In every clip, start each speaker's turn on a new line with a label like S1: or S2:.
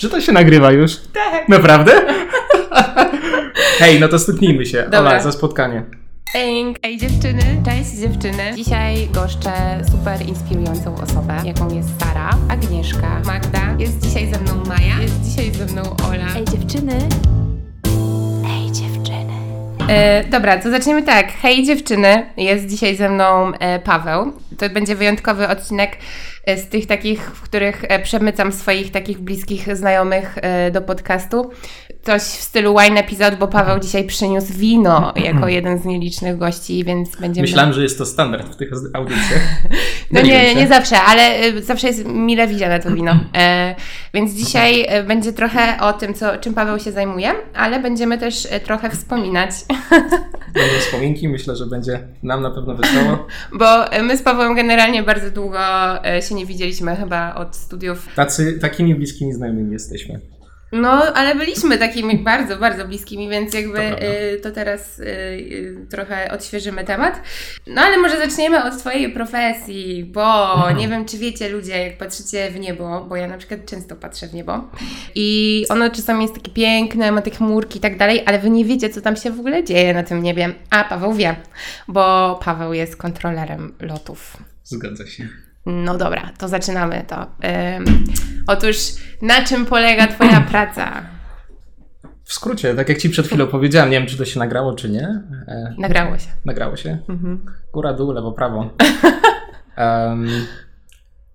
S1: Czy to się nagrywa już?
S2: Tak.
S1: Naprawdę? Hej, no to stuknijmy się.
S2: Dobra.
S1: Ola, za spotkanie.
S2: Ej, ej dziewczyny, cześć dziewczyny. Dzisiaj goszczę super inspirującą osobę, jaką jest Sara, Agnieszka, Magda. Jest dzisiaj ze mną Maja, jest dzisiaj ze mną Ola.
S3: Ej dziewczyny. Ej dziewczyny.
S2: E, dobra, to zaczniemy tak. Hej dziewczyny, jest dzisiaj ze mną e, Paweł. To będzie wyjątkowy odcinek z tych takich, w których e, przemycam swoich takich bliskich znajomych e, do podcastu. Coś w stylu wine episode, bo Paweł dzisiaj przyniósł wino jako jeden z nielicznych gości, więc będziemy...
S1: Myślałem, że jest to standard w tych audycjach.
S2: No nie, nie zawsze, ale zawsze jest mile widziane to wino. E, więc dzisiaj e, będzie trochę o tym, co, czym Paweł się zajmuje, ale będziemy też e, trochę wspominać,
S1: Będą wspominki, myślę, że będzie nam na pewno wesoło.
S2: bo e, my z Pawłem generalnie bardzo długo e, się nie widzieliśmy chyba od studiów.
S1: Tacy, takimi bliskimi znajomymi jesteśmy.
S2: No, ale byliśmy takimi bardzo, bardzo bliskimi, więc jakby
S1: To
S2: y, to teraz y, y, trochę odświeżymy temat. No ale może zaczniemy od Twojej profesji, bo
S1: Mhm.
S2: nie wiem, czy wiecie ludzie, jak patrzycie w niebo, bo ja na przykład często patrzę w niebo i ono czasami jest takie piękne, ma te chmurki i tak dalej, ale Wy nie wiecie, co tam się w ogóle dzieje na tym niebie. A Paweł wie, bo Paweł jest kontrolerem lotów.
S1: Zgadza się.
S2: No dobra, to zaczynamy to. Ym, otóż, na czym polega Twoja praca?
S1: W skrócie, tak jak Ci przed chwilą powiedziałem, nie wiem, czy to się nagrało, czy nie. E,
S2: Nagrało się.
S1: nagrało się.
S2: Mhm.
S1: Góra, dół, lewo, prawo. Em,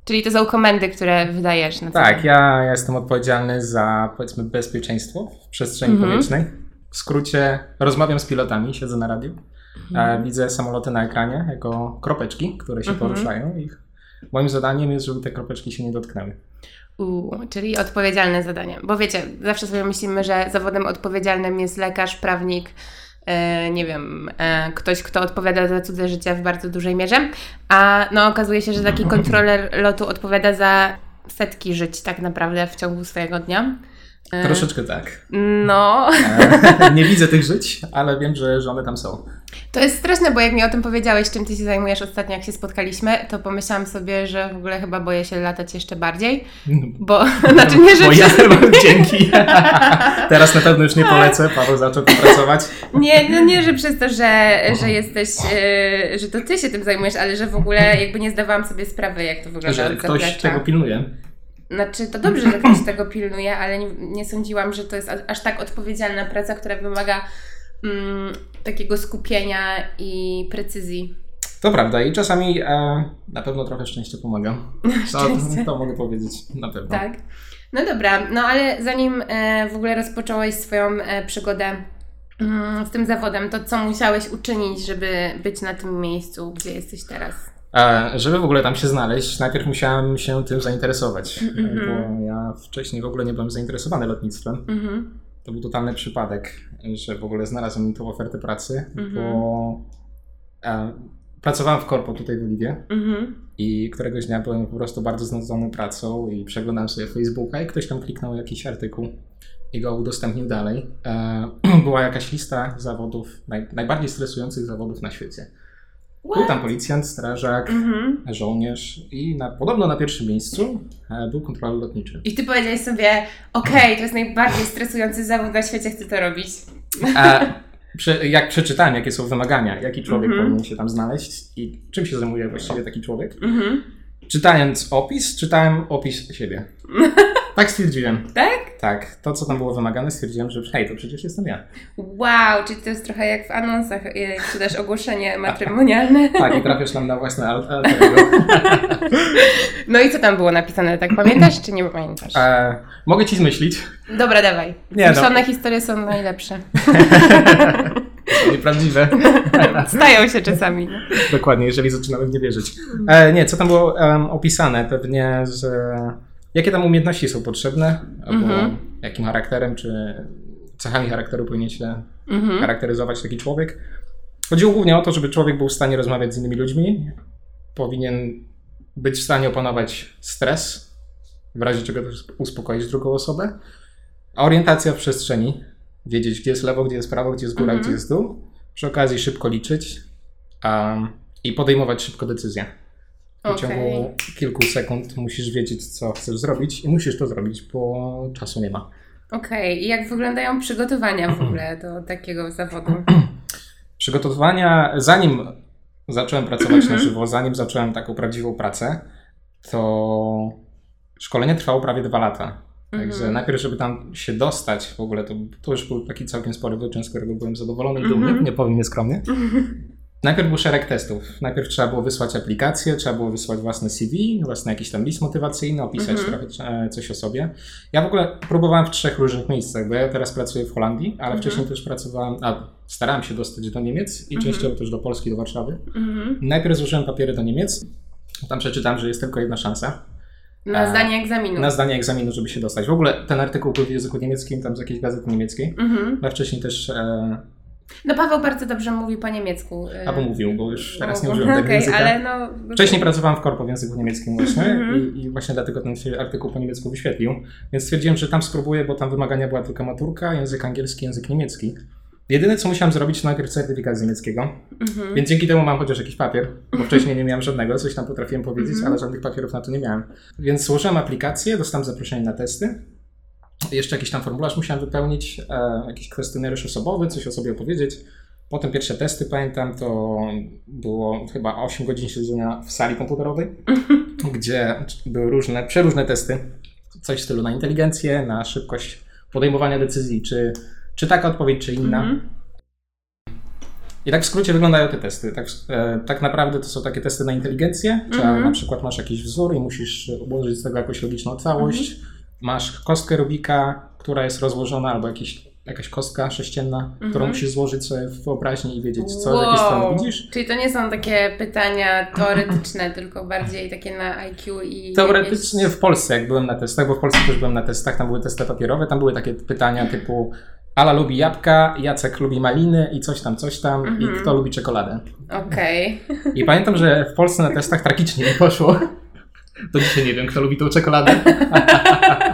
S2: Czyli to są komendy, które wydajesz na
S1: tak, ja, ja jestem odpowiedzialny za, powiedzmy, bezpieczeństwo w przestrzeni
S2: Mhm.
S1: powietrznej. W skrócie, rozmawiam z pilotami, siedzę na radiu.
S2: Mhm.
S1: E, widzę samoloty na ekranie jako kropeczki, które się
S2: Mhm.
S1: poruszają. Ich. Moim zadaniem jest, żeby te kropeczki się nie dotknęły.
S2: U, czyli odpowiedzialne zadanie. Bo wiecie, zawsze sobie myślimy, że zawodem odpowiedzialnym jest lekarz, prawnik, e, nie wiem, e, ktoś, kto odpowiada za cudze życie w bardzo dużej mierze. A no okazuje się, że taki kontroler lotu odpowiada za setki żyć tak naprawdę w ciągu swojego dnia. E,
S1: Troszeczkę tak.
S2: No,
S1: E, nie widzę tych żyć, ale wiem, że, że one tam są.
S2: To jest straszne, bo jak mi o tym powiedziałeś, czym ty się zajmujesz ostatnio, jak się spotkaliśmy, to pomyślałam sobie, że w ogóle chyba boję się latać jeszcze bardziej, bo znaczy nie, że
S1: Bo ja
S2: przez...
S1: dzięki. Teraz na pewno już nie polecę. Paweł zaczął pracować.
S2: nie, no nie, że przez to, że, że jesteś, e, że to ty się tym zajmujesz, ale że w ogóle jakby nie zdawałam sobie sprawy, jak to wygląda
S1: Że ktoś
S2: zaplecza.
S1: tego pilnuje.
S2: Znaczy, to dobrze, że ktoś tego pilnuje, ale nie, nie sądziłam, że to jest aż tak odpowiedzialna praca, która wymaga mm, takiego skupienia i precyzji.
S1: To prawda i czasami e, na pewno trochę szczęście pomaga. To,
S2: Szczęście.
S1: to mogę powiedzieć na pewno.
S2: Tak. No dobra, no ale zanim e, w ogóle rozpocząłeś swoją e, przygodę mm, z tym zawodem, to co musiałeś uczynić, żeby być na tym miejscu, gdzie jesteś teraz?
S1: E, żeby w ogóle tam się znaleźć, najpierw musiałem się tym zainteresować, e,
S2: Mhm.
S1: bo ja wcześniej w ogóle nie byłem zainteresowany lotnictwem.
S2: Mhm.
S1: To był totalny przypadek, że w ogóle znalazłem tą ofertę pracy,
S2: Mhm.
S1: bo e, pracowałem w korpo tutaj w Oliwie
S2: Mhm.
S1: i któregoś dnia byłem po prostu bardzo znudzony pracą i przeglądałem sobie Facebooka i ktoś tam kliknął jakiś artykuł i go udostępnił dalej. E, była jakaś lista zawodów, naj, najbardziej stresujących zawodów na świecie. Był tam policjant, strażak,
S2: Mhm.
S1: żołnierz i na, podobno na pierwszym miejscu e, był kontroler lotniczy.
S2: I ty powiedziałeś sobie, okej, to jest najbardziej stresujący zawód na świecie, chcę to robić.
S1: Jak przeczytałem, jakie są wymagania, jaki człowiek
S2: Mhm.
S1: powinien się tam znaleźć i czym się zajmuje właściwie taki człowiek,
S2: Mhm.
S1: czytając opis, czytałem opis siebie. Tak stwierdziłem.
S2: Tak?
S1: Tak, to co tam było wymagane, stwierdziłem, że hej, to przecież jestem ja.
S2: Wow, czyli to jest trochę jak w anonsach, e, jak czytasz ogłoszenie matrymonialne.
S1: Tak, i trafiasz tam na własne al- alter.
S2: No i co tam było napisane, tak pamiętasz, czy nie pamiętasz?
S1: E, mogę ci zmyślić.
S2: Dobra, dawaj.
S1: Nie, no.
S2: Zmyślone historie są najlepsze.
S1: Nieprawdziwe.
S2: Stają się czasami. no.
S1: Dokładnie, jeżeli zaczynamy w nie wierzyć. E, nie, co tam było em, opisane? Pewnie, że jakie tam umiejętności są potrzebne, albo
S2: Mhm.
S1: jakim charakterem, czy cechami charakteru powinien się
S2: Mhm.
S1: charakteryzować taki człowiek. Chodziło głównie o to, żeby człowiek był w stanie rozmawiać z innymi ludźmi, powinien być w stanie opanować stres, w razie czego też uspokoić drugą osobę, a orientacja w przestrzeni, wiedzieć gdzie jest lewo, gdzie jest prawo, gdzie jest góra,
S2: Mhm.
S1: gdzie jest dół, przy okazji szybko liczyć i podejmować szybko decyzje. W ciągu kilku sekund musisz wiedzieć, co chcesz zrobić i musisz to zrobić, bo czasu nie ma.
S2: Okej, i jak wyglądają przygotowania w ogóle do takiego zawodu?
S1: Przygotowania, zanim zacząłem pracować
S2: Mhm.
S1: na żywo, zanim zacząłem taką prawdziwą pracę, to szkolenie trwało prawie dwa lata. Także
S2: Mhm.
S1: najpierw, żeby tam się dostać w ogóle, to, to już był taki całkiem spory wyczyn, z którego byłem zadowolony i
S2: Mhm.
S1: dumny, nie powiem nieskromnie. Najpierw był szereg testów. Najpierw trzeba było wysłać aplikację, trzeba było wysłać własne CV, własny jakiś tam list motywacyjny, opisać
S2: Mhm.
S1: trochę e, coś o sobie. Ja w ogóle próbowałem w trzech różnych miejscach, bo ja teraz pracuję w Holandii, ale
S2: Mhm.
S1: wcześniej też pracowałem, a starałem się dostać do Niemiec i
S2: Mhm.
S1: częściowo też do Polski, do Warszawy.
S2: Mhm.
S1: Najpierw złożyłem papiery do Niemiec. Tam przeczytałem, że jest tylko jedna szansa
S2: Na
S1: A,
S2: zdanie egzaminu.
S1: na zdanie egzaminu, żeby się dostać. W ogóle ten artykuł był w języku niemieckim, tam z jakiejś gazety niemieckiej.
S2: Mhm.
S1: Ja wcześniej też, e,
S2: No Paweł bardzo dobrze mówi po niemiecku. y,
S1: albo mówił, bo już teraz nie
S2: Mówił.
S1: użyłem tego języka.
S2: ale no...
S1: Wcześniej pracowałem w korpo w języku niemieckim właśnie
S2: Mhm.
S1: i, i właśnie dlatego ten się artykuł po niemiecku wyświetlił. Więc stwierdziłem, że tam spróbuję, bo tam wymagania była tylko maturka, język angielski, język niemiecki. Jedyne co musiałem zrobić to najpierw certyfikat z niemieckiego,
S2: Mhm.
S1: więc dzięki temu mam chociaż jakiś papier, bo wcześniej nie miałem żadnego, coś tam potrafiłem powiedzieć,
S2: Mhm.
S1: ale żadnych papierów na to nie miałem. Więc złożyłem aplikację, dostałem zaproszenie na testy. Jeszcze jakiś tam formularz musiałem wypełnić, e, jakiś kwestionariusz osobowy, coś o sobie opowiedzieć. Potem pierwsze testy, pamiętam, to było chyba 8 godzin siedzenia w sali komputerowej, gdzie były różne, przeróżne testy. Coś w stylu na inteligencję, na szybkość podejmowania decyzji, czy, czy taka odpowiedź, czy inna.
S2: Mhm.
S1: I tak w skrócie wyglądają te testy. Tak, e, tak naprawdę to są takie testy na inteligencję. Trzeba,
S2: Mhm.
S1: Na przykład masz jakiś wzór i musisz ułożyć z tego jakąś logiczną całość. Masz kostkę Rubika, która jest rozłożona, albo jakiś, jakaś kostka sześcienna, którą
S2: Mhm.
S1: musisz złożyć sobie w wyobraźni i wiedzieć, co z jakiej strony widzisz.
S2: Czyli to nie są takie pytania teoretyczne, tylko bardziej takie na IQ i...
S1: Teoretycznie w Polsce, jak byłem na testach, bo w Polsce też byłem na testach, tam były testy papierowe, tam były takie pytania typu Ala lubi jabłka, Jacek lubi maliny i coś tam, coś tam
S2: Mhm.
S1: i kto lubi czekoladę.
S2: Okej.
S1: I pamiętam, że w Polsce na testach tragicznie mi poszło. Do dzisiaj nie wiem, kto lubi tą czekoladę.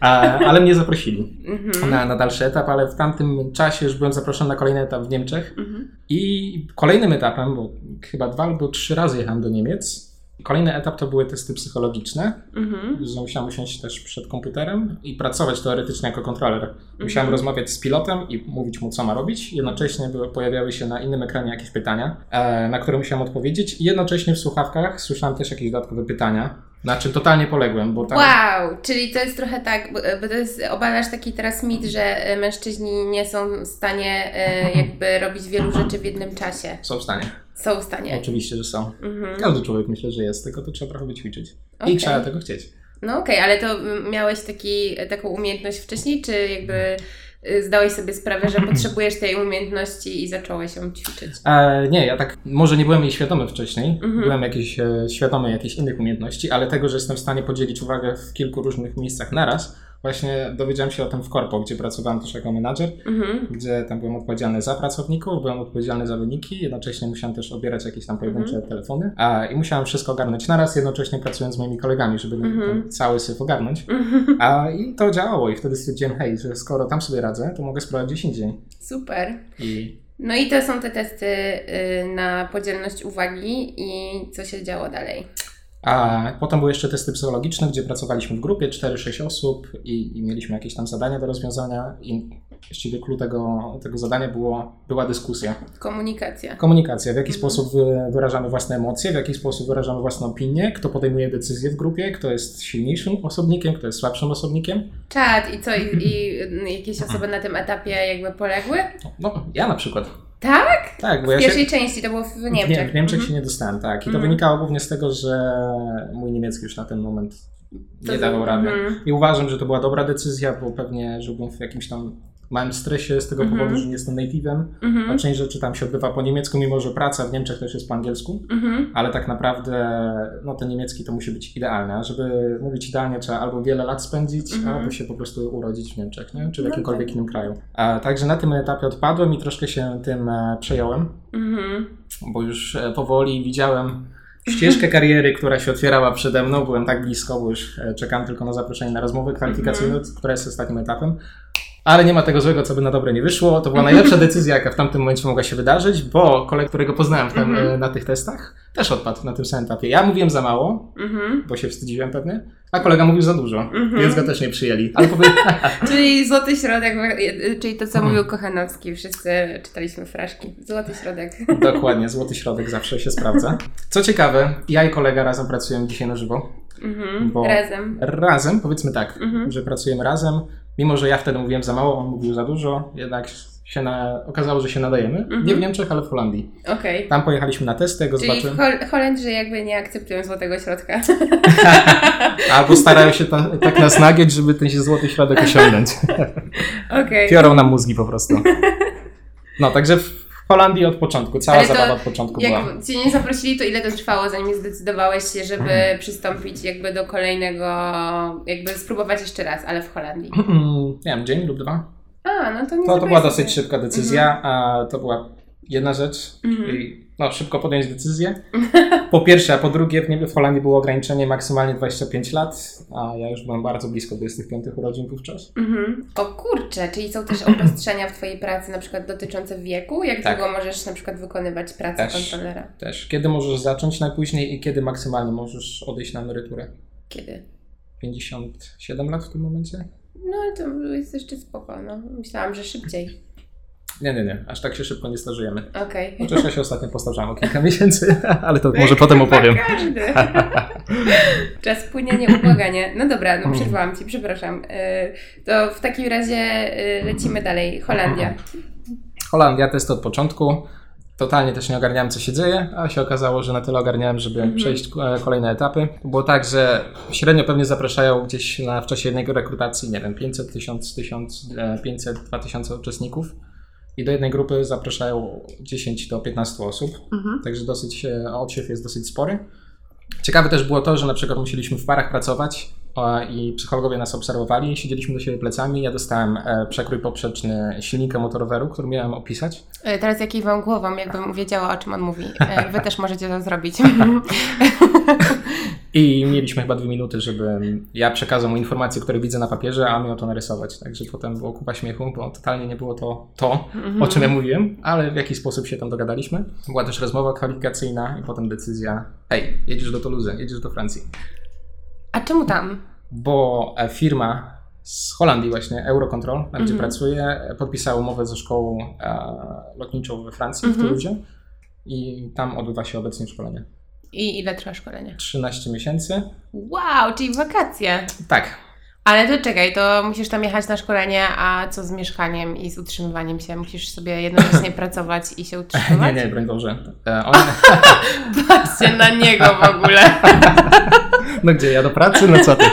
S1: A, ale mnie zaprosili
S2: Mhm.
S1: na, na dalszy etap, ale w tamtym czasie już byłem zaproszony na kolejny etap w Niemczech.
S2: Mhm.
S1: I kolejnym etapem, bo chyba dwa albo trzy razy jechałem do Niemiec, kolejny etap to były testy psychologiczne,
S2: Mhm.
S1: że musiałem usiąść też przed komputerem i pracować teoretycznie jako kontroler. Musiałem
S2: Mhm.
S1: rozmawiać z pilotem i mówić mu, co ma robić. Jednocześnie były, pojawiały się na innym ekranie jakieś pytania, e, na które musiałem odpowiedzieć. I jednocześnie w słuchawkach słyszałem też jakieś dodatkowe pytania, na czym totalnie poległem, bo tam...
S2: Wow, czyli to jest trochę tak, bo, to jest, obalasz taki teraz mit, że e, mężczyźni nie są w stanie e, jakby robić wielu rzeczy w jednym czasie.
S1: Są w stanie.
S2: Są w stanie.
S1: Oczywiście, że są.
S2: Mhm.
S1: Każdy człowiek myślę, że jest, tylko to trzeba trochę wyćwiczyć.
S2: Okej.
S1: I trzeba tego chcieć.
S2: No okej, ale to mm, miałeś taki, taką umiejętność wcześniej, czy jakby y, zdałeś sobie sprawę, że potrzebujesz tej umiejętności i zacząłeś ją ćwiczyć?
S1: E, nie, ja tak może nie byłem jej świadomy wcześniej.
S2: Mhm.
S1: Byłem jakiś, e, świadomy jakichś innych umiejętności, ale tego, że jestem w stanie podzielić uwagę w kilku różnych miejscach naraz, właśnie dowiedziałem się o tym w Korpo, gdzie pracowałem też jako menadżer,
S2: Mhm.
S1: gdzie tam byłem odpowiedzialny za pracowników, byłem odpowiedzialny za wyniki, jednocześnie musiałem też odbierać jakieś tam pojedyncze
S2: Mhm.
S1: telefony a, i musiałem wszystko ogarnąć naraz, jednocześnie pracując z moimi kolegami, żeby
S2: Mhm.
S1: cały syf ogarnąć.
S2: Mhm.
S1: A, I to działało i wtedy stwierdziłem, hej, że skoro tam sobie radzę, to mogę spróbować gdzieś indziej.
S2: Super.
S1: I
S2: No i to są te testy y, na podzielność uwagi i co się działo dalej?
S1: A potem były jeszcze testy psychologiczne, gdzie pracowaliśmy w grupie 4-6 osób i, i mieliśmy jakieś tam zadania do rozwiązania. I właściwie klucz tego, tego zadania było, była dyskusja.
S2: Komunikacja.
S1: Komunikacja, w jaki
S2: Mhm.
S1: sposób wy- wyrażamy własne emocje, w jaki sposób wyrażamy własną opinię, kto podejmuje decyzje w grupie, kto jest silniejszym osobnikiem, kto jest słabszym osobnikiem.
S2: Czad i co? I, i jakieś osoby na tym etapie jakby poległy?
S1: No, ja na przykład.
S2: Tak?
S1: Tak, bo
S2: W
S1: ja się,
S2: pierwszej części to było w Niemczech.
S1: Nie, w Niemczech
S2: Mhm.
S1: się nie dostałem, tak. I to
S2: Mhm.
S1: wynikało głównie z tego, że mój niemiecki już na ten moment nie dawał rady.
S2: mhm.
S1: I uważam, że to była dobra decyzja, bo pewnie żyłbym w jakimś tam małym stresie z tego
S2: Mhm.
S1: powodu, że nie jestem native'em.
S2: Mhm.
S1: A część rzeczy tam się odbywa po niemiecku, mimo że praca w Niemczech też jest po angielsku.
S2: Mhm.
S1: Ale tak naprawdę no, ten niemiecki to musi być idealny. A żeby mówić idealnie, trzeba albo wiele lat spędzić,
S2: Mhm.
S1: albo się po prostu urodzić w Niemczech, nie? czy w
S2: No
S1: jakimkolwiek
S2: tak.
S1: innym kraju. A, także na tym etapie odpadłem i troszkę się tym e, przejąłem
S2: Mhm.
S1: bo już e, powoli widziałem ścieżkę kariery, która się otwierała przede mną. Byłem tak blisko, bo już e, czekam tylko na zaproszenie na rozmowę kwalifikacyjną, która jest ostatnim etapem. Ale nie ma tego złego, co by na dobre nie wyszło. To była najlepsza decyzja, jaka w tamtym momencie mogła się wydarzyć, bo kolega, którego poznałem w tym,
S2: Mhm.
S1: na tych testach, też odpadł na tym samym etapie. Ja mówiłem za mało,
S2: Mhm.
S1: bo się wstydziłem pewnie, a kolega mówił za dużo,
S2: Mhm.
S1: więc go też nie przyjęli. Ale powie...
S2: Czyli złoty środek, czyli to, co
S1: Mhm.
S2: mówił Kochanowski. Wszyscy czytaliśmy fraszki. Złoty środek.
S1: Dokładnie, złoty środek zawsze się sprawdza. Co ciekawe, ja i kolega razem pracujemy dzisiaj na żywo.
S2: Mhm. Razem.
S1: Razem, powiedzmy tak,
S2: Mhm.
S1: że pracujemy razem. Mimo, że ja wtedy mówiłem za mało, on mówił za dużo, jednak się na... okazało, że się nadajemy.
S2: Mhm.
S1: Nie w Niemczech, ale w Holandii.
S2: Okej.
S1: Tam pojechaliśmy na testy, go
S2: Czyli
S1: zobaczyłem.
S2: Hol- Holendrzy jakby nie akceptują złotego środka.
S1: Albo starają się ta, tak nas nagieć, żeby ten się złoty środek osiągnąć.
S2: Okej.
S1: Piorą nam mózgi po prostu. No, także w Holandii od początku, cała
S2: Ale to
S1: zabawa od początku była.
S2: Jak cię nie zaprosili, to ile to trwało, zanim zdecydowałeś się, żeby
S1: Mhm.
S2: przystąpić jakby do kolejnego, jakby spróbować jeszcze raz, ale w Holandii?
S1: Nie wiem, dzień lub dwa.
S2: A, no to nie
S1: To, to była dosyć szybka decyzja, a to była jedna rzecz.
S2: Mhm.
S1: I, no, szybko podjąć decyzję. Po pierwsze, a po drugie, w, nie, w Holandii było ograniczenie maksymalnie 25 lat, a ja już byłem bardzo blisko 25 urodzin wówczas.
S2: Mhm. O kurczę, czyli są też obostrzenia w Twojej pracy, na przykład dotyczące wieku? Jak
S1: Tak.
S2: długo możesz na przykład wykonywać pracę
S1: Też.
S2: kontrolera?
S1: Też. Kiedy możesz zacząć najpóźniej i kiedy maksymalnie możesz odejść na emeryturę?
S2: Kiedy?
S1: 57 lat w tym momencie?
S2: No ale to jest jeszcze spoko, no. Myślałam, że szybciej.
S1: Nie, nie, nie. Aż tak się szybko nie starzejemy.
S2: Okej.
S1: Chociaż ja się ostatnio postarzałem o kilka miesięcy, ale to może potem opowiem.
S2: Każdy. Czas płynie, nieubłaganie. No dobra,
S1: Hmm.
S2: no przerwałam Ci, przepraszam. Y, To w takim razie y, lecimy dalej. Holandia.
S1: Holandia, testy od początku. Totalnie też nie ogarniałem, co się dzieje, a się okazało, że na tyle ogarniałem, żeby
S2: Mhm.
S1: przejść e, kolejne etapy. Było tak, że średnio pewnie zapraszają gdzieś na, w czasie jednej rekrutacji, nie wiem, 500, 1000, 1000, e, 500, 2000 uczestników. I do jednej grupy zapraszają 10 do 15 osób,
S2: Mhm.
S1: także dosyć, e, odsiew jest dosyć spory. Ciekawe też było to, że na przykład musieliśmy w parach pracować e, i psychologowie nas obserwowali, siedzieliśmy do siebie plecami. Ja dostałem e, przekrój poprzeczny silnika motoroweru, który miałem opisać.
S2: Y, Teraz jak kiwam głową, jakbym wiedziała, o czym on mówi. Wy też możecie to zrobić.
S1: I mieliśmy chyba dwie minuty, żeby ja przekazał mu informacje, które widzę na papierze, a miał to narysować. Także potem było kupa śmiechu, bo totalnie nie było to to, o czym ja mówiłem, ale w jakiś sposób się tam dogadaliśmy. Była też rozmowa kwalifikacyjna i potem decyzja, ej, jedziesz do Toulouse, jedziesz do Francji.
S2: A czemu tam?
S1: Bo e, firma z Holandii właśnie, Eurocontrol, tam gdzie
S2: Mhm.
S1: pracuję, podpisała umowę ze szkołą e, lotniczą we Francji, w
S2: Mhm.
S1: Toulouse i tam odbywa się obecnie szkolenie.
S2: I ile trwa szkolenie?
S1: 13 miesięcy.
S2: Wow, czyli wakacje.
S1: Tak,
S2: Ale to czekaj, to musisz tam jechać na szkolenie, a co z mieszkaniem i z utrzymywaniem się? Musisz sobie jednocześnie pracować i się
S1: nie,
S2: utrzymywać?
S1: nie, broń Boże. E,
S2: Patrzcie na niego w ogóle.
S1: No gdzie, ja do pracy? No co ty?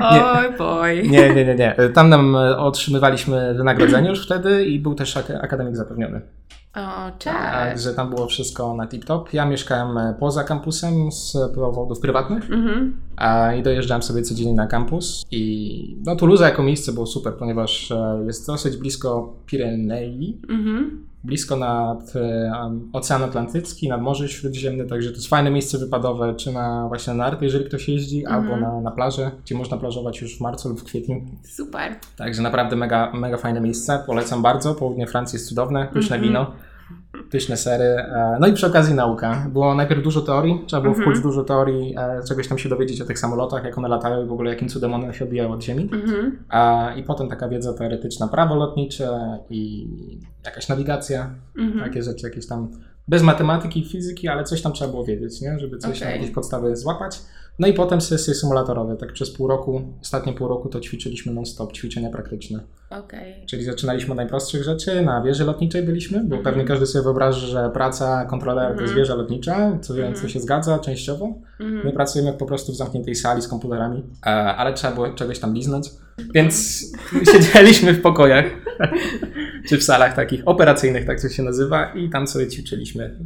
S2: Oj, boj.
S1: Nie, nie, nie, nie. Tam nam e, otrzymywaliśmy wynagrodzenie już wtedy i był też ak- akademik zapewniony.
S2: O, cześć.
S1: Także tam było wszystko na tip-top. Ja mieszkałem e, poza kampusem z powodów prywatnych
S2: Mhm.
S1: a, i dojeżdżałem sobie codziennie na kampus. I no Toulouse jako miejsce było super, ponieważ e, jest dosyć blisko Pirenei,
S2: Mhm.
S1: Blisko nad e, Ocean Atlantycki, nad Morze Śródziemne, także to jest fajne miejsce wypadowe, czy na właśnie na narty, jeżeli ktoś jeździ,
S2: Mhm.
S1: albo na, na plażę, gdzie można plażować już w marcu lub w kwietniu.
S2: Super.
S1: Także naprawdę mega, mega fajne miejsce, polecam bardzo. Południe Francji jest cudowne, pyszne
S2: Mhm.
S1: wino, pyszne sery. e, No i przy okazji nauka. Było najpierw dużo teorii, trzeba było
S2: Mhm.
S1: wkuć dużo teorii, e, czegoś tam się dowiedzieć o tych samolotach, jak one latają i w ogóle jakim cudem one się odbijają od ziemi.
S2: Mhm.
S1: A, I potem taka wiedza teoretyczna, prawo lotnicze i jakaś nawigacja,
S2: Mhm.
S1: takie rzeczy, jakieś tam bez matematyki i fizyki, ale coś tam trzeba było wiedzieć, nie? żeby coś
S2: Okej.
S1: jakieś podstawy złapać. No i potem sesje symulatorowe, tak przez pół roku, ostatnie pół roku to ćwiczyliśmy non-stop, ćwiczenia praktyczne.
S2: Okej.
S1: Czyli zaczynaliśmy od najprostszych rzeczy, na wieży lotniczej byliśmy, bo
S2: Mhm.
S1: pewnie każdy sobie wyobraża, że praca kontrolera to jest
S2: Mhm.
S1: wieża lotnicza, co, co
S2: Mhm.
S1: się zgadza częściowo. My
S2: Mhm.
S1: pracujemy po prostu w zamkniętej sali z komputerami, e, ale trzeba było czegoś tam liznąć, więc siedzieliśmy w pokojach, czy w salach takich operacyjnych, tak to się nazywa, i tam sobie ćwiczyliśmy.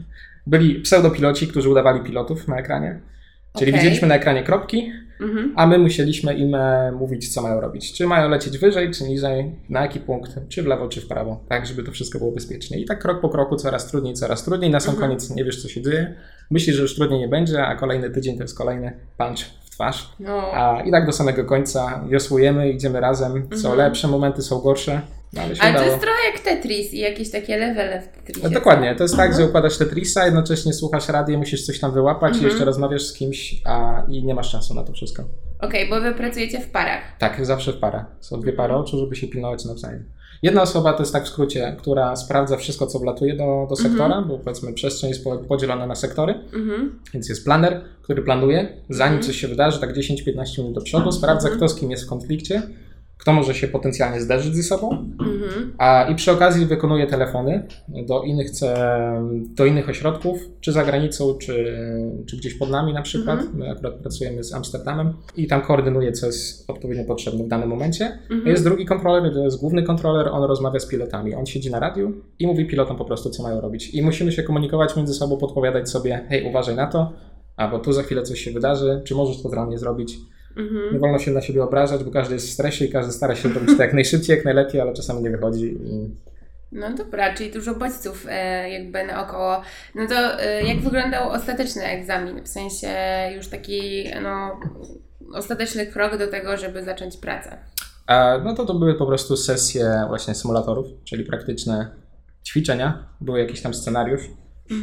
S1: Byli pseudopiloci, którzy udawali pilotów na ekranie, czyli
S2: Okej.
S1: widzieliśmy na ekranie kropki,
S2: Mhm.
S1: a my musieliśmy im e, mówić, co mają robić. Czy mają lecieć wyżej, czy niżej, na jaki punkt, czy w lewo, czy w prawo, tak, żeby to wszystko było bezpiecznie. I tak krok po kroku, coraz trudniej, coraz trudniej. Na sam
S2: Mhm.
S1: koniec nie wiesz, co się dzieje. Myślisz, że już trudniej nie będzie, a kolejny tydzień to jest kolejny punch w twarz.
S2: No.
S1: A i tak do samego końca wiosłujemy, idziemy razem. Są
S2: Mhm.
S1: lepsze momenty, są gorsze. No, ale
S2: Ale to jest trochę jak Tetris i jakieś takie levele w Tetrisie.
S1: No, dokładnie, to jest tak,
S2: Mhm.
S1: że układasz Tetrisa, jednocześnie słuchasz radio, musisz coś tam wyłapać i
S2: Mhm.
S1: jeszcze rozmawiasz z kimś, a i nie masz czasu na to wszystko.
S2: Okej, bo wy pracujecie w parach.
S1: Tak, zawsze w parach. Są dwie
S2: Mhm.
S1: pary oczu, żeby się pilnować nawzajem. Jedna osoba to jest tak w skrócie, która sprawdza wszystko, co wlatuje do, do sektora, bo powiedzmy przestrzeń jest po- podzielona na sektory,
S2: Mhm.
S1: więc jest planer, który planuje, zanim
S2: Mhm.
S1: coś się wydarzy, tak 10-15 minut do przodu, sprawdza,
S2: Mhm.
S1: kto z kim jest w konflikcie, kto może się potencjalnie zderzyć ze sobą,
S2: Mhm.
S1: a i przy okazji wykonuje telefony do innych, do innych ośrodków, czy za granicą, czy, czy gdzieś pod nami na przykład.
S2: Mhm.
S1: My akurat pracujemy z Amsterdamem i tam koordynuje, co jest odpowiednio potrzebne w danym momencie.
S2: Mhm.
S1: Jest drugi kontroler, to jest główny kontroler, on rozmawia z pilotami. On siedzi na radiu i mówi pilotom po prostu, co mają robić. I musimy się komunikować między sobą, podpowiadać sobie, hej, uważaj na to, albo tu za chwilę coś się wydarzy, czy możesz to dla mnie zrobić. Nie
S2: Mhm.
S1: wolno się na siebie obrażać, bo każdy jest w stresie i każdy stara się robić to jak najszybciej, jak najlepiej, ale czasami nie wychodzi. I...
S2: No dobra, czyli dużo bodźców e, jakby naokoło. No to e, jak wyglądał ostateczny egzamin? W sensie już taki, no, ostateczny krok do tego, żeby zacząć pracę.
S1: A, no to to były po prostu sesje właśnie symulatorów, czyli praktyczne ćwiczenia. Był jakiś tam scenariusz,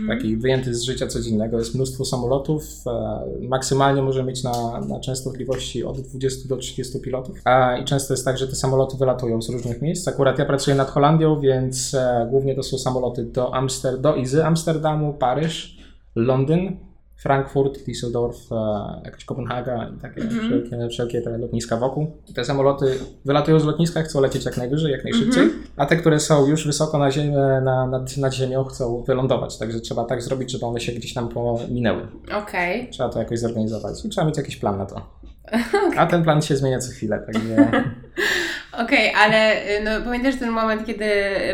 S1: taki wyjęty z życia codziennego. Jest mnóstwo samolotów. E, maksymalnie może mieć na, na częstotliwości od 20 do 30 pilotów. I często jest tak, że te samoloty wylatują z różnych miejsc. Akurat ja pracuję nad Holandią, więc e, głównie to są samoloty do, Amster, do i z Amsterdamu, Paryż, Londyn, Frankfurt, Düsseldorf, e, jakaś Kopenhaga i takie
S2: Mhm.
S1: wszelkie, wszelkie te lotniska wokół. Te samoloty wylatują z lotniska, chcą lecieć jak najwyżej, jak najszybciej, a te, które są już wysoko na ziemię, na, nad, nad ziemią, chcą wylądować. Także trzeba tak zrobić, żeby one się gdzieś tam pominęły.
S2: Okej.
S1: Trzeba to jakoś zorganizować i trzeba mieć jakiś plan na to. A ten plan się zmienia co chwilę, także
S2: Okej, ale y, no, pamiętasz ten moment, kiedy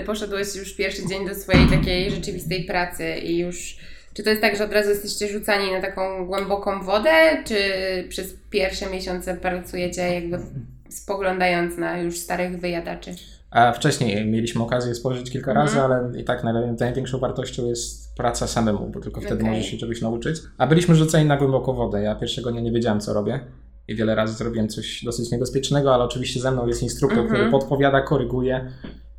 S2: poszedłeś już pierwszy dzień do swojej takiej rzeczywistej pracy i już. Czy to jest tak, że od razu jesteście rzucani na taką głęboką wodę, czy przez pierwsze miesiące pracujecie jakby spoglądając na już starych wyjadaczy?
S1: A wcześniej mieliśmy okazję spojrzeć kilka
S2: Mhm.
S1: razy, ale i tak największą wartością jest praca samemu, bo tylko wtedy
S2: Okej.
S1: możesz się czegoś nauczyć. A byliśmy rzuceni na głęboką wodę. Ja pierwszego dnia nie wiedziałem, co robię. I wiele razy zrobiłem coś dosyć niebezpiecznego, ale oczywiście ze mną jest instruktor,
S2: Mhm.
S1: który podpowiada, koryguje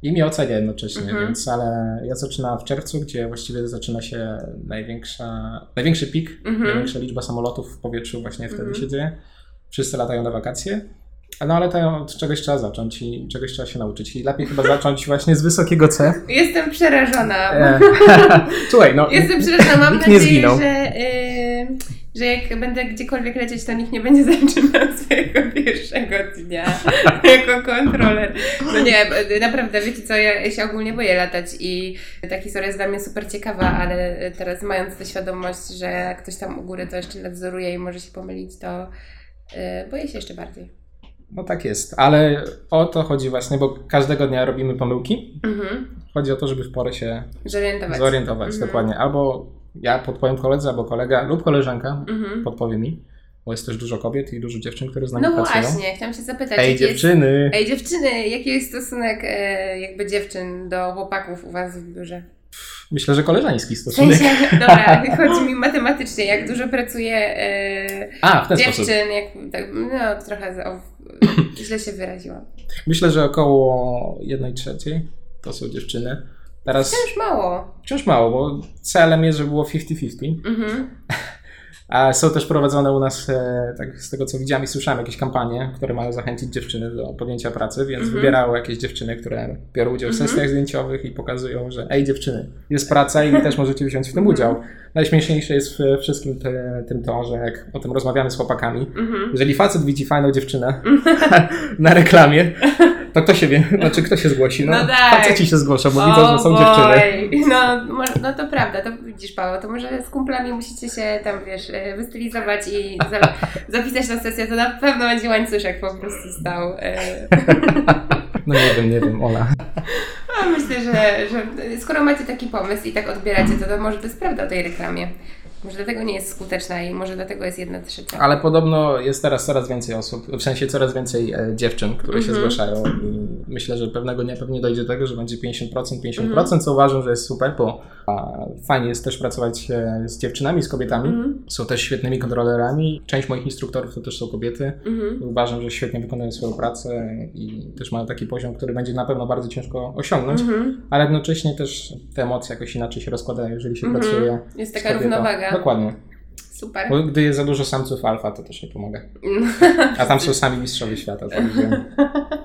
S1: i mnie ocenia jednocześnie,
S2: Mhm.
S1: więc ale ja zaczynam w czerwcu, gdzie właściwie zaczyna się największa, największy pik,
S2: Mhm.
S1: największa liczba samolotów w powietrzu właśnie wtedy
S2: Mhm.
S1: się dzieje. Wszyscy latają na wakacje. No ale to od czegoś trzeba zacząć i czegoś trzeba się nauczyć. I lepiej chyba zacząć właśnie z wysokiego C.
S2: Jestem przerażona.
S1: E, Słuchaj, no.
S2: Jestem przerażona. Mam nadzieję, że, y, że jak będę gdziekolwiek lecieć, to nikt nie będzie zaczynał swojego pierwszego dnia jako kontroler. No nie, naprawdę, wiecie co, ja się ogólnie boję latać i ta historia jest dla mnie super ciekawa, ale teraz mając tę świadomość, że ktoś tam u góry to jeszcze nadzoruje i może się pomylić, to y, boję się jeszcze bardziej.
S1: No tak jest, ale o to chodzi właśnie, bo każdego dnia robimy pomyłki.
S2: Mhm.
S1: Chodzi o to, żeby w porę się
S2: Zorientować.
S1: zorientować
S2: Mhm.
S1: dokładnie. Albo ja podpowiem koledze, albo kolega lub koleżanka
S2: Mhm.
S1: podpowie mi, bo jest też dużo kobiet i dużo dziewczyn, które z nami
S2: No
S1: pracują.
S2: właśnie, chciałam się zapytać.
S1: Ej,
S2: jaki jest-
S1: dziewczyny!
S2: Ej, dziewczyny, jaki jest stosunek e, jakby dziewczyn do chłopaków u Was w biurze?
S1: Myślę, że koleżeński
S2: W
S1: stosunek.
S2: sensie, dobra, chodzi mi matematycznie, jak dużo pracuje e,
S1: A, w ten sposób.
S2: dziewczyn, jak, tak, no trochę o, źle się wyraziłam.
S1: Myślę, że około jednej trzeciej to są dziewczyny. Teraz
S2: już mało.
S1: wciąż mało, bo celem jest, żeby było 50-50.
S2: Mhm.
S1: A są też prowadzone u nas, e, tak z tego co widziałem i słyszałem, jakieś kampanie, które mają zachęcić dziewczyny do podjęcia pracy, więc
S2: Mhm.
S1: wybierały jakieś dziewczyny, które biorą udział w
S2: Mhm.
S1: sesjach zdjęciowych i pokazują, że ej dziewczyny, jest praca i też możecie wziąć w tym
S2: Mhm.
S1: udział. Najśmieszniejsze jest w wszystkim te, tym to, że jak o tym rozmawiamy z chłopakami,
S2: Mhm.
S1: jeżeli facet widzi fajną dziewczynę na reklamie, to kto się wie, znaczy kto się zgłosi? No,
S2: No tak.
S1: faceci się zgłoszą, bo widzą, że są
S2: O
S1: dziewczyny.
S2: No, no to prawda, to widzisz Paweł, to może z kumplami musicie się tam, wiesz, e, wystylizować i za, zapisać na sesję, to na pewno będzie łańcuszek po prostu stał. e.
S1: No nie wiem, nie wiem, Ola.
S2: Myślę, że, że skoro macie taki pomysł i tak odbieracie, to, to może to jest prawda o tej reklamie. Może dlatego nie jest skuteczna i może dlatego jest jedna trzecia.
S1: Ale podobno jest teraz coraz więcej osób, w sensie coraz więcej e, dziewczyn, które się
S2: Mhm.
S1: zgłaszają i myślę, że pewnego dnia pewnie dojdzie do tego, że będzie 50%, 50%, co uważam, że jest super, bo fajnie jest też pracować e, z dziewczynami, z kobietami.
S2: Mhm.
S1: Są też świetnymi kontrolerami. Część moich instruktorów to też są kobiety.
S2: Mhm.
S1: Uważam, że świetnie wykonują swoją pracę i też mają taki poziom, który będzie na pewno bardzo ciężko osiągnąć,
S2: Mhm.
S1: ale jednocześnie też te emocje jakoś inaczej się rozkładają, jeżeli się
S2: Mhm.
S1: pracuje.
S2: Jest taka
S1: kobietą.
S2: równowaga.
S1: Dokładnie.
S2: Super.
S1: Bo gdy jest za dużo samców alfa, to też nie pomaga. A tam są sami mistrzowie świata, także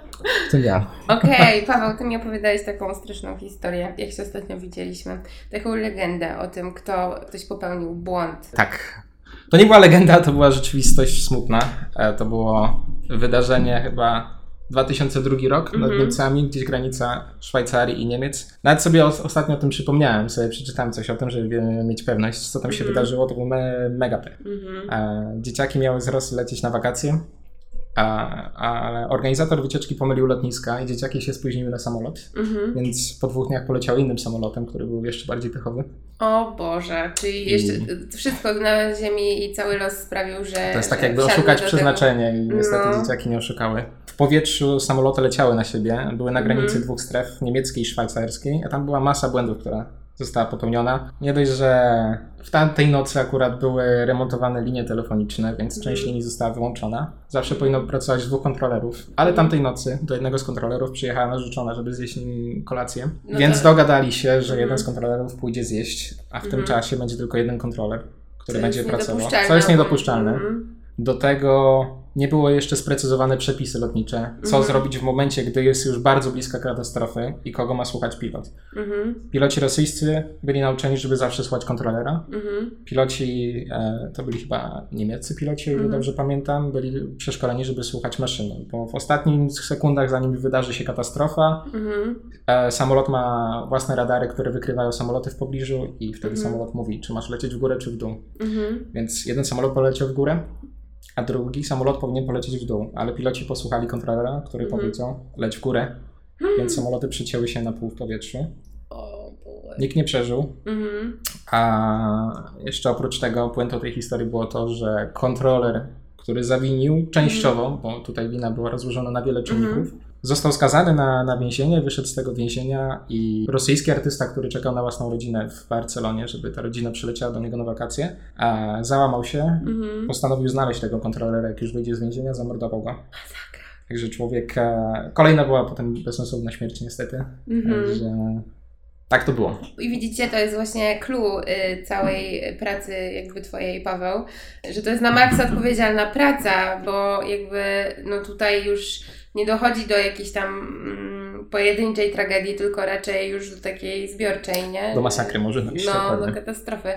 S1: tym ja.
S2: Okej, Paweł, ty mi opowiadałeś taką straszną historię, jak się ostatnio widzieliśmy. Taką legendę o tym, kto ktoś popełnił błąd.
S1: Tak. To nie była legenda, to była rzeczywistość smutna. E, To było wydarzenie chyba 2002 rok nad
S2: Mhm.
S1: Niemcami, gdzieś granica Szwajcarii i Niemiec. Nawet sobie os- ostatnio o tym przypomniałem, sobie przeczytałem coś o tym, żeby mieć pewność, co tam się
S2: Mhm.
S1: wydarzyło. To był me mega pech.
S2: Mhm.
S1: Dzieciaki miały z Rosji lecieć na wakacje, ale organizator wycieczki pomylił lotniska i dzieciaki się spóźniły na samolot.
S2: Mhm.
S1: Więc po dwóch dniach poleciały innym samolotem, który był jeszcze bardziej pechowy.
S2: O Boże, czyli jeszcze wszystko na ziemi i cały los sprawił, że.
S1: To jest tak jakby oszukać przeznaczenie i niestety
S2: No.
S1: dzieciaki nie oszukały. W powietrzu samoloty leciały na siebie, były na granicy
S2: Mhm.
S1: dwóch stref, niemieckiej i szwajcarskiej, a tam była masa błędów, która została popełniona. Nie dość, że w tamtej nocy akurat były remontowane linie telefoniczne, więc
S2: Mhm.
S1: część linii została wyłączona. Zawsze powinno pracować dwóch kontrolerów, ale tamtej nocy do jednego z kontrolerów przyjechała narzeczona, żeby zjeść nim kolację,
S2: No
S1: więc
S2: to-
S1: dogadali się, że
S2: Mhm.
S1: jeden z kontrolerów pójdzie zjeść, a w tym
S2: Mhm.
S1: czasie będzie tylko jeden kontroler, który
S2: Co
S1: będzie pracował. Co jest niedopuszczalne.
S2: Mhm.
S1: Do tego nie było jeszcze sprecyzowane przepisy lotnicze. Co
S2: Mhm.
S1: zrobić w momencie, gdy jest już bardzo bliska katastrofy i kogo ma słuchać pilot.
S2: Mhm.
S1: Piloci rosyjscy byli nauczeni, żeby zawsze słuchać kontrolera.
S2: Mhm.
S1: Piloci, e, to byli chyba niemieccy piloci, o ile
S2: Mhm.
S1: dobrze pamiętam, byli przeszkoleni, żeby słuchać maszyny. Bo w ostatnich sekundach, zanim wydarzy się katastrofa,
S2: Mhm.
S1: e, samolot ma własne radary, które wykrywają samoloty w pobliżu i wtedy
S2: Mhm.
S1: samolot mówi, czy masz lecieć w górę, czy w dół. Więc jeden samolot poleciał w górę, a drugi samolot powinien polecieć w dół. Ale piloci posłuchali kontrolera, który
S2: Mhm.
S1: powiedział leć w górę, więc samoloty przycięły się na pół w powietrzu. Nikt nie przeżył,
S2: Mhm.
S1: a jeszcze oprócz tego puentą tej historii było to, że kontroler, który zawinił częściowo, bo tutaj wina była rozłożona na wiele czynników, został skazany na, na więzienie, wyszedł z tego więzienia i rosyjski artysta, który czekał na własną rodzinę w Barcelonie, żeby ta rodzina przyleciała do niego na wakacje, a załamał się,
S2: Mhm.
S1: postanowił znaleźć tego kontrolera, jak już wyjdzie z więzienia, zamordował go. Także człowiek, kolejna była potem bezsensowna śmierć niestety,
S2: Mhm.
S1: także tak to było.
S2: I widzicie, to jest właśnie clue y, całej pracy jakby twojej, Paweł, że to jest na maksa odpowiedzialna praca, bo jakby no tutaj już nie dochodzi do jakiejś tam mm, pojedynczej tragedii, tylko raczej już do takiej zbiorczej, nie?
S1: Do masakry może dojść,
S2: No,
S1: dokładnie.
S2: do katastrofy.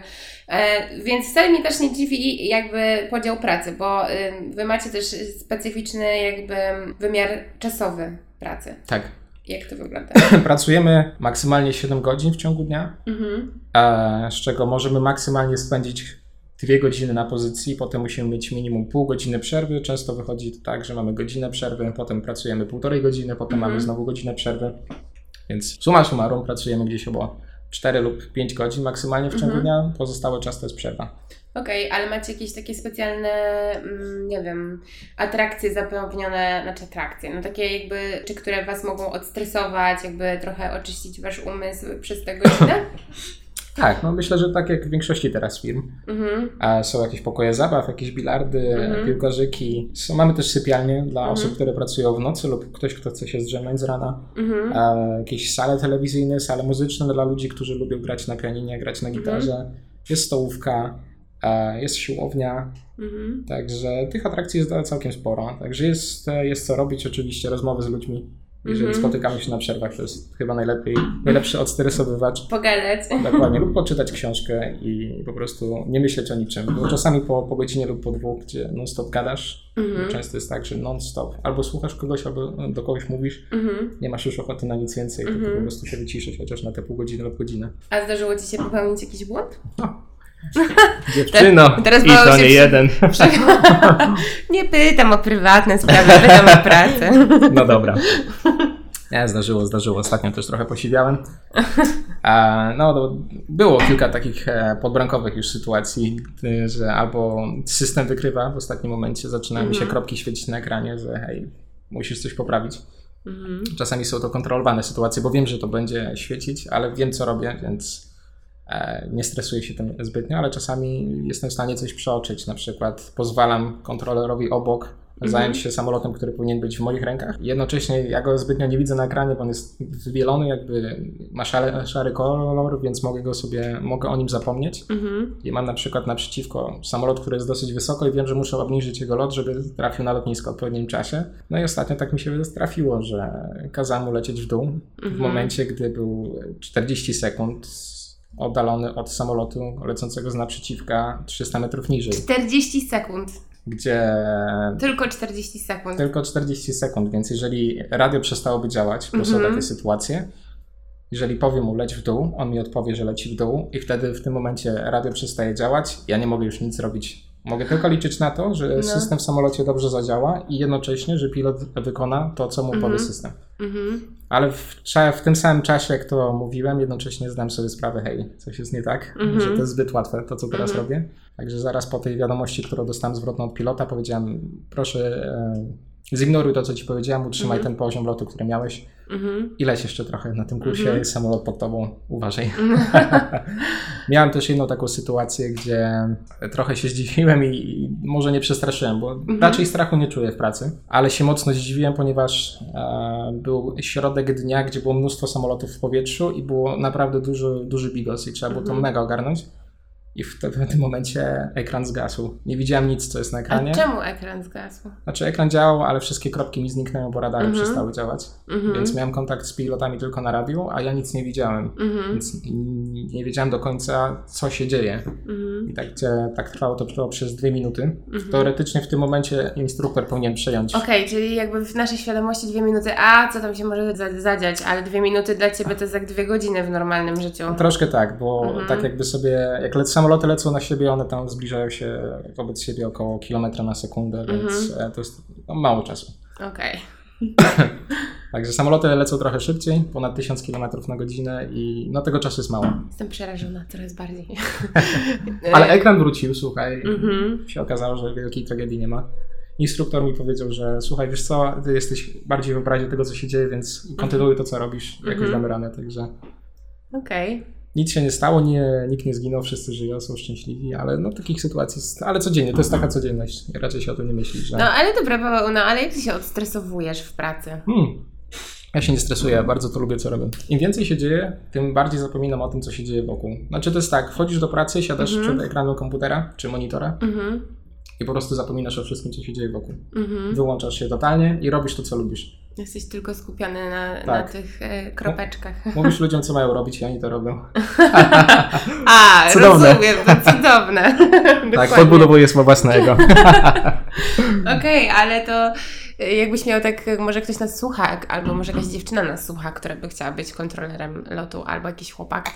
S2: E, więc wcale mnie też nie dziwi jakby podział pracy, bo y, wy macie też specyficzny jakby wymiar czasowy pracy.
S1: Tak.
S2: Jak to wygląda?
S1: Pracujemy maksymalnie 7 godzin w ciągu dnia,
S2: Mhm.
S1: e, z czego możemy maksymalnie spędzić 2 godziny na pozycji, potem musimy mieć minimum pół godziny przerwy. Często wychodzi to tak, że mamy godzinę przerwy, potem pracujemy półtorej godziny, potem
S2: Mhm.
S1: mamy znowu godzinę przerwy. Więc summa summarum pracujemy gdzieś około 4 lub 5 godzin maksymalnie w ciągu
S2: Mhm.
S1: dnia, pozostały czas to jest przerwa.
S2: Okej, ale macie jakieś takie specjalne, mm, nie wiem, atrakcje zapewnione, znaczy atrakcje, no takie jakby, czy które Was mogą odstresować, jakby trochę oczyścić Wasz umysł przez tę godzinę?
S1: Tak, no myślę, że tak jak w większości teraz firm.
S2: mhm.
S1: A są jakieś pokoje zabaw, jakieś bilardy,
S2: Mhm.
S1: piłkarzyki. Są, mamy też sypialnie dla
S2: Mhm.
S1: osób, które pracują w nocy lub ktoś, kto chce się zdrzemnąć z rana.
S2: Mhm.
S1: A jakieś sale telewizyjne, sale muzyczne dla ludzi, którzy lubią grać na pianinie, grać na gitarze. Jest stołówka, jest siłownia,
S2: Mhm.
S1: także tych atrakcji jest całkiem sporo. Także jest, jest co robić, oczywiście rozmowy z ludźmi. Jeżeli
S2: Mhm.
S1: spotykamy się na przerwach, to jest chyba najlepiej, najlepszy odstresowywacz.
S2: Pogadać.
S1: Dokładnie, lub poczytać książkę i po prostu nie myśleć o niczym. Bo czasami po, po godzinie lub po dwóch, gdzie non-stop gadasz,
S2: Mhm.
S1: często jest tak, że non-stop albo słuchasz kogoś, albo do kogoś mówisz,
S2: Mhm.
S1: nie masz już ochoty na nic więcej, tylko
S2: Mhm.
S1: po prostu się wyciszyć chociaż na te pół godziny lub godzinę.
S2: A zdarzyło Ci się popełnić jakiś błąd?
S1: Dziewczyno,
S2: teraz
S1: i to nie
S2: przy-
S1: jeden.
S2: Nie pytam o prywatne sprawy, pytam o pracę.
S1: No dobra. Nie, zdarzyło, zdarzyło. Ostatnio też trochę posiedziałem. No, było kilka takich e, podbramkowych już sytuacji, y, że albo system wykrywa w ostatnim momencie, zaczynają mi się
S2: Mhm.
S1: kropki świecić na ekranie, że hej, musisz coś poprawić.
S2: Mhm.
S1: Czasami są to kontrolowane sytuacje, bo wiem, że to będzie świecić, ale wiem, co robię, więc e, nie stresuję się tym zbytnio, ale czasami jestem w stanie coś przeoczyć. Na przykład pozwalam kontrolerowi obok zająć się samolotem, który powinien być w moich rękach. Jednocześnie ja go zbytnio nie widzę na ekranie, bo on jest wybielony, jakby ma szary, szary kolor, więc mogę go sobie, mogę o nim zapomnieć.
S2: Mhm.
S1: I mam na przykład naprzeciwko samolot, który jest dosyć wysoko i wiem, że muszę obniżyć jego lot, żeby trafił na lotnisko w odpowiednim czasie. No i ostatnio tak mi się trafiło, że kazałem mu lecieć w dół w momencie, gdy był 40 sekund oddalony od samolotu lecącego z naprzeciwka 300 metrów niżej,
S2: 40 sekund.
S1: gdzie
S2: Tylko 40 sekund.
S1: tylko 40 sekund, więc jeżeli radio przestałoby działać, bo są
S2: Mhm.
S1: takie sytuacje, jeżeli powiem mu leć w dół, on mi odpowie, że leci w dół i wtedy w tym momencie radio przestaje działać, ja nie mogę już nic zrobić. Mogę tylko liczyć na to, że
S2: No.
S1: system w samolocie dobrze zadziała i jednocześnie, że pilot wykona to, co mu powie
S2: Mhm.
S1: system.
S2: Mhm.
S1: Ale w, w tym samym czasie, jak to mówiłem, jednocześnie zdam sobie sprawę, hej, coś jest nie tak,
S2: Mhm.
S1: że to jest zbyt łatwe, to co teraz robię. Także zaraz po tej wiadomości, którą dostałem zwrotną od pilota, powiedziałem, proszę e, zignoruj to, co ci powiedziałem, utrzymaj
S2: Mhm.
S1: ten poziom lotu, który miałeś
S2: Mhm.
S1: i leć jeszcze trochę na tym kursie,
S2: Mhm.
S1: samolot pod tobą, uważaj. Miałem też jedną taką sytuację, gdzie trochę się zdziwiłem i, i może nie przestraszyłem, bo
S2: Mhm.
S1: raczej strachu nie czuję w pracy, ale się mocno zdziwiłem, ponieważ e, był środek dnia, gdzie było mnóstwo samolotów w powietrzu i było naprawdę duży, duży bigos i trzeba było to
S2: Mhm.
S1: mega ogarnąć. I w, te, w tym momencie ekran zgasł. Nie widziałem nic, co jest na
S2: A
S1: ekranie.
S2: czemu ekran zgasł?
S1: Znaczy ekran działał, ale wszystkie kropki mi zniknęły, bo radary
S2: Mhm.
S1: przestały działać.
S2: Mhm.
S1: Więc miałem kontakt z pilotami tylko na radiu, a ja nic nie widziałem.
S2: Mhm.
S1: Więc n- nie wiedziałem do końca, co się dzieje.
S2: Mhm.
S1: I tak, tak trwało to trwało przez dwie minuty.
S2: Mhm.
S1: Teoretycznie w tym momencie instruktor powinien przejąć.
S2: Okej, czyli jakby w naszej świadomości dwie minuty, a co tam się może za- zadziać, ale dwie minuty dla Ciebie to jest jak dwie godziny w normalnym życiu.
S1: Troszkę tak, bo
S2: Mhm.
S1: tak jakby sobie, jak lec, samoloty lecą na siebie, one tam zbliżają się wobec siebie około kilometra na sekundę, więc
S2: Mhm.
S1: e, to jest no, mało czasu.
S2: Okej.
S1: Także samoloty lecą trochę szybciej, ponad 1000 km na godzinę i no tego czasu jest mało.
S2: Jestem przerażona coraz bardziej.
S1: Ale ekran wrócił, słuchaj,
S2: Mhm.
S1: się okazało, że wielkiej tragedii nie ma. Instruktor mi powiedział, że słuchaj, wiesz co, ty jesteś bardziej w obrazie tego, co się dzieje, więc kontynuuj to, co robisz, jakoś
S2: Mhm.
S1: damy radę, także
S2: Okej.
S1: Nic się nie stało, nie, nikt nie zginął, wszyscy żyją, są szczęśliwi, ale no takich sytuacji, jest, ale codziennie, to jest taka codzienność, raczej się o tym nie myśli, że...
S2: No ale dobra, Paweł, no ale jak Ty się odstresowujesz w pracy?
S1: Hmm. Ja się nie stresuję, ja bardzo to lubię, co robię. Im więcej się dzieje, tym bardziej zapominam o tym, co się dzieje wokół. Znaczy to jest tak, wchodzisz do pracy, siadasz
S2: Mhm.
S1: przed ekranem komputera czy monitora
S2: Mhm.
S1: i po prostu zapominasz o wszystkim, co się dzieje wokół.
S2: Mhm.
S1: Wyłączasz się totalnie i robisz to, co lubisz.
S2: Jesteś tylko skupiony na, na
S1: Tak.
S2: tych e, kropeczkach.
S1: Mówisz ludziom, co mają robić i oni to robią.
S2: A,
S1: Cudowne.
S2: rozumiem, to cudowne.
S1: Tak,
S2: Dokładnie.
S1: podbudowuję słowa własnego.
S2: Okej, ale to y, jakbyś miał tak, może ktoś nas słucha, albo może jakaś dziewczyna nas słucha, która by chciała być kontrolerem lotu, albo jakiś chłopak,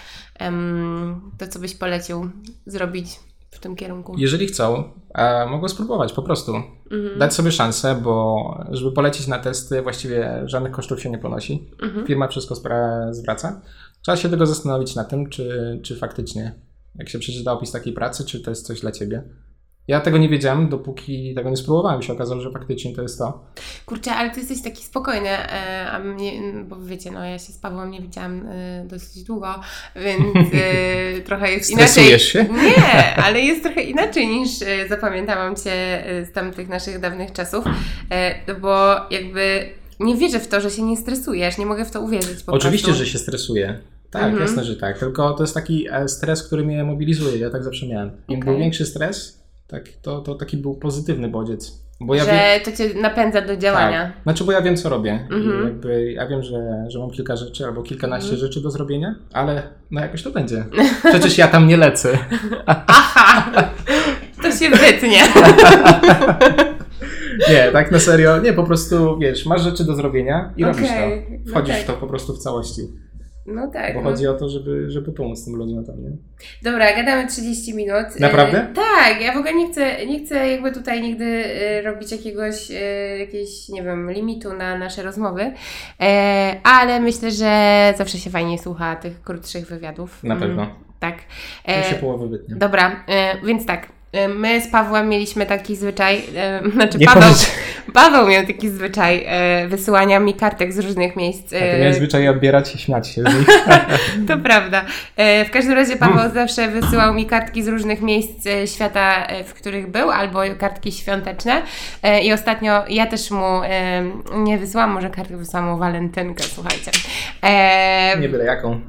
S2: to co byś polecił zrobić w tym kierunku?
S1: Jeżeli chcą, e, mogą spróbować po prostu.
S2: Mhm.
S1: Dać sobie szansę, bo żeby polecieć na testy, właściwie żadnych kosztów się nie ponosi.
S2: Mhm.
S1: Firma wszystko spra- zwraca. Trzeba się tylko zastanowić nad tym, czy, czy faktycznie, jak się przeczyta opis takiej pracy, czy to jest coś dla ciebie. Ja tego nie wiedziałem, dopóki tego nie spróbowałem. Się okazało, że faktycznie to jest to.
S2: Kurczę, ale ty jesteś taki spokojny, e, a mnie, bo wiecie, no ja się z Pawłem nie widziałam e, dosyć długo, więc e, trochę jest inaczej.
S1: Stresujesz się?
S2: Nie, ale jest trochę inaczej niż zapamiętałam Cię z tamtych naszych dawnych czasów, e, bo jakby nie wierzę w to, że się nie stresujesz, nie mogę w to uwierzyć po
S1: Oczywiście,
S2: prostu.
S1: że się stresuję. Tak,
S2: Mhm.
S1: jasne, że tak. Tylko to jest taki stres, który mnie mobilizuje. Ja tak zawsze miałem. Im
S2: Okej.
S1: był większy stres, tak, to, to taki był pozytywny bodziec. Bo ja
S2: że
S1: wiem,
S2: to Cię napędza do działania.
S1: Tak. Znaczy, bo ja wiem, co robię.
S2: Mhm.
S1: Jakby ja wiem, że, że mam kilka rzeczy albo kilkanaście
S2: Mhm.
S1: rzeczy do zrobienia, ale no jakoś to będzie. Przecież ja tam nie lecę.
S2: Aha! To się wytnie.
S1: Nie, tak na serio. Nie, po prostu wiesz, masz rzeczy do zrobienia i robisz
S2: Okej,
S1: to. Wchodzisz
S2: okej.
S1: w to po prostu w całości.
S2: No tak.
S1: Bo
S2: no.
S1: chodzi o to, żeby, żeby pomóc tym ludziom tam, nie?
S2: Dobra, gadamy 30 minut.
S1: Naprawdę?
S2: E, tak, ja w ogóle nie chcę, nie chcę jakby tutaj nigdy e, robić jakiegoś, e, jakiejś, nie wiem, limitu na nasze rozmowy, e, ale myślę, że zawsze się fajnie słucha tych krótszych wywiadów.
S1: Na
S2: Mm,
S1: pewno.
S2: tak.
S1: To
S2: E,
S1: się połowy wytnie.
S2: Dobra, e, więc tak. Y, my z Pawłem mieliśmy taki zwyczaj, y, znaczy
S1: Nie
S2: Paweł,
S1: powiedz-
S2: Paweł miał taki zwyczaj y, wysyłania mi kartek z różnych miejsc.
S1: A ty
S2: y,
S1: miałeś zwyczaj odbierać i śmiać się z nich.
S2: To prawda. E, W każdym razie Paweł zawsze wysyłał mi kartki z różnych miejsc e, świata, e, w których był, albo kartki świąteczne. E, I ostatnio ja też mu e, nie wysłałam, może kartkę wysłałam mu walentynkę, słuchajcie. E,
S1: Nie byle jaką.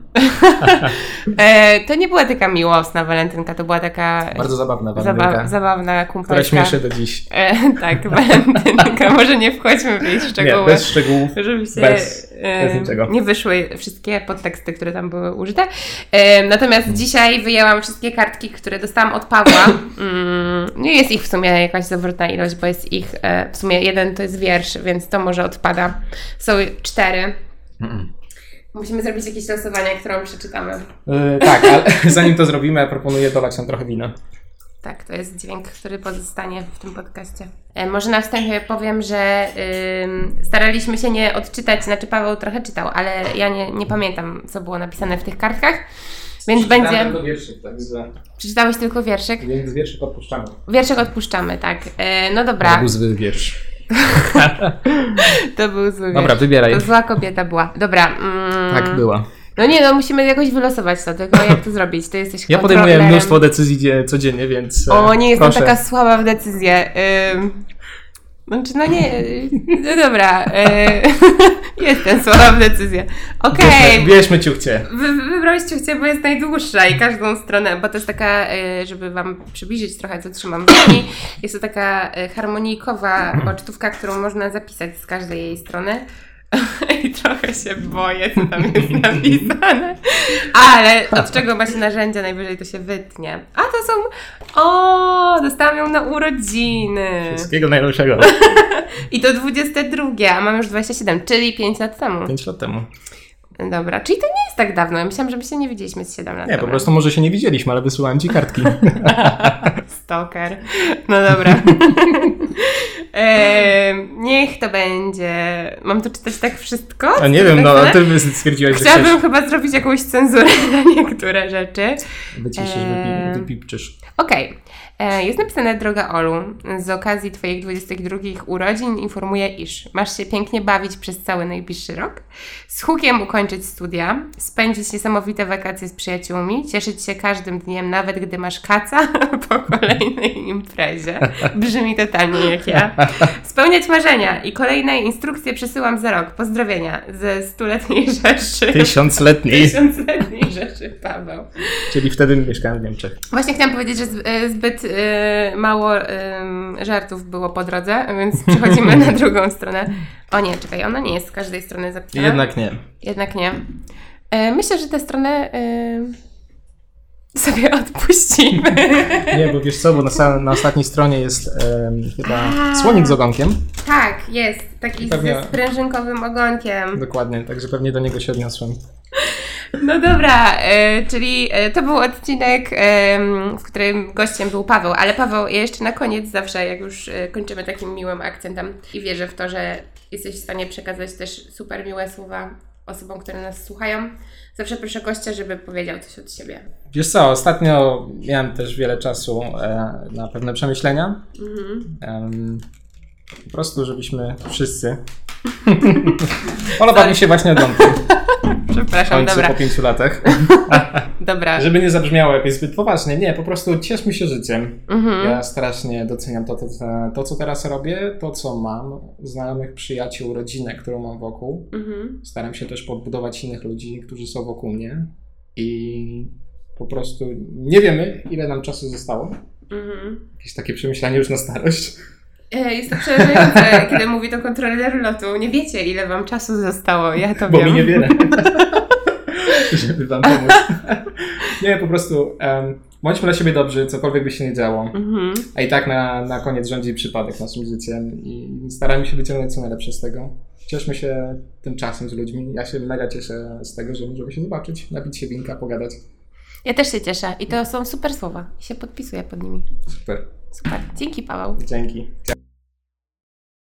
S2: e, to nie była taka miłosna walentynka, to była taka
S1: Bardzo zabawna
S2: zaba- zabawna
S1: która
S2: kumpelska.
S1: śmieszy do dziś.
S2: E, tak, walentynka. Może nie wchodźmy w jej
S1: Nie,
S2: szczegóły.
S1: bez szczegółów.
S2: żeby się
S1: Bez-
S2: e,
S1: bez niczego.
S2: nie wyszły wszystkie podteksty, które tam były użyte. E, natomiast dzisiaj wyjęłam wszystkie kartki, które dostałam od Pawła. Mm, nie jest ich w sumie jakaś zawrotna ilość, bo jest ich e, w sumie jeden to jest wiersz, więc to może odpada. Są cztery. Musimy zrobić jakieś losowanie, którą przeczytamy.
S1: Yy, tak, ale zanim to zrobimy, proponuję dolać nam trochę wina.
S2: Tak, to jest dźwięk, który pozostanie w tym podcaście. E, może na wstępie powiem, że ym, staraliśmy się nie odczytać, znaczy Paweł trochę czytał, ale ja nie, nie pamiętam, co było napisane w tych kartkach, więc będzie...
S1: tylko wierszyk, także...
S2: Przeczytałeś tylko wierszyk?
S1: Więc wierszyk odpuszczamy.
S2: Wierszyk odpuszczamy, tak. E, no dobra,
S1: zły wiersz.
S2: to był zły
S1: Dobra,
S2: wiersz.
S1: wybieraj.
S2: To zła kobieta była. Dobra. Mm,
S1: Tak była.
S2: No nie, no musimy jakoś wylosować to, tylko jak to zrobić? Ty jesteś
S1: Ja podejmuję mnóstwo decyzji dzie- codziennie, więc e,
S2: O, nie jestem
S1: proszę.
S2: taka słaba w decyzję. Ym, Znaczy, no nie, y, no dobra, y, jestem słaba w decyzję. Okej,
S1: Bierzmy, bierzmy ciuchcie.
S2: Wy, wybrałeś ciuchcie, bo jest najdłuższa i każdą stronę, bo to jest taka, y, żeby Wam przybliżyć trochę, co trzymam w dłoni, jest to taka harmonijkowa pocztówka, którą można zapisać z każdej jej strony. I trochę się boję, co tam jest napisane. Ale od czego ma się narzędzia, najwyżej to się wytnie. A to są. O, dostałam ją na urodziny.
S1: Wszystkiego najlepszego.
S2: I to 22, a mam już 27, czyli 5 lat temu.
S1: 5 lat temu.
S2: Dobra, czyli to nie jest tak dawno. Ja myślałam, że my się nie widzieliśmy z 7 lat
S1: Nie,
S2: temu.
S1: po prostu może się nie widzieliśmy, ale wysyłałem ci kartki.
S2: Stalker. No dobra. Ehm, niech to będzie. Mam to czytać tak wszystko?
S1: A nie wiem, no
S2: napisane?
S1: ty stwierdziłeś, że
S2: Chciałabym
S1: chcesz.
S2: chyba zrobić jakąś cenzurę na niektóre rzeczy.
S1: Wyciszysz,
S2: Eee.
S1: wypi- wypipczysz.
S2: Okej. E, Jest napisane, droga Olu, z okazji Twoich 22 urodzin informuję, iż masz się pięknie bawić przez cały najbliższy rok, z hukiem ukończyć studia, spędzić niesamowite wakacje z przyjaciółmi, cieszyć się każdym dniem, nawet gdy masz kaca po kolejnej imprezie. Brzmi totalnie jak ja. Spełniać marzenia i kolejne instrukcje przesyłam za rok. Pozdrowienia ze stuletniej Rzeszy.
S1: Tysiącletniej.
S2: Tysiącletniej Rzeszy, Paweł.
S1: Czyli wtedy mieszkałem w Niemczech.
S2: Właśnie chciałam powiedzieć, że e, zbyt e, mało em, żartów było po drodze, więc przechodzimy na drugą stronę. O nie, czekaj, ona nie jest z każdej strony zapisana.
S1: Jednak nie.
S2: Jednak nie. E, myślę, że tę stronę e, sobie odpuścimy.
S1: Nie, bo wiesz co, bo na, na ostatniej stronie jest em, chyba
S2: A.
S1: słonik z ogonkiem.
S2: tak, jest. Taki
S1: Pewnie-
S2: ze sprężynkowym ogonkiem.
S1: Dokładnie, także pewnie do niego się odniosłem.
S2: No dobra, e, czyli e, to był odcinek, w którym gościem był Paweł, ale Paweł, ja jeszcze na koniec zawsze, jak już e, kończymy takim miłym akcentem i wierzę w to, że jesteś w stanie przekazać też super miłe słowa osobom, które nas słuchają, zawsze proszę gościa, żeby powiedział coś od siebie.
S1: Wiesz co, ostatnio miałem też wiele czasu na pewne przemyślenia.
S2: Mhm.
S1: Po prostu, żebyśmy wszyscy. Podoba mi się właśnie odłąki.
S2: Przepraszam,
S1: końcu
S2: dobra,
S1: po pięciu latach.
S2: dobra.
S1: Żeby nie zabrzmiało jakoś zbyt poważnie. Nie, po prostu cieszmy się życiem.
S2: Mhm.
S1: Ja strasznie doceniam to, to, to, co teraz robię, to, co mam, znajomych, przyjaciół, rodzinę, którą mam wokół.
S2: Mhm.
S1: Staram się też podbudować innych ludzi, którzy są wokół mnie. I po prostu nie wiemy, ile nam czasu zostało.
S2: Mhm.
S1: Jakieś takie przemyślenie już na starość.
S2: E, Jest to przerażające, kiedy mówi to kontroler lotu. Nie wiecie, ile wam czasu zostało, ja to
S1: Bo
S2: wiem.
S1: mi niewiele. Żeby wam pomóc. nie, po prostu um, bądźmy dla siebie dobrzy, cokolwiek by się nie działo.
S2: Mhm.
S1: A i tak na, na koniec rządzi przypadek naszym życiem i starajmy się wyciągnąć co najlepsze z tego. Cieszmy się tym czasem z ludźmi. Ja się mega cieszę z tego, że możemy się zobaczyć, napić się winka, pogadać.
S2: Ja też się cieszę i to są super słowa. I się podpisuję pod nimi.
S1: Super.
S2: Super. Dzięki, Paweł.
S1: Dzięki.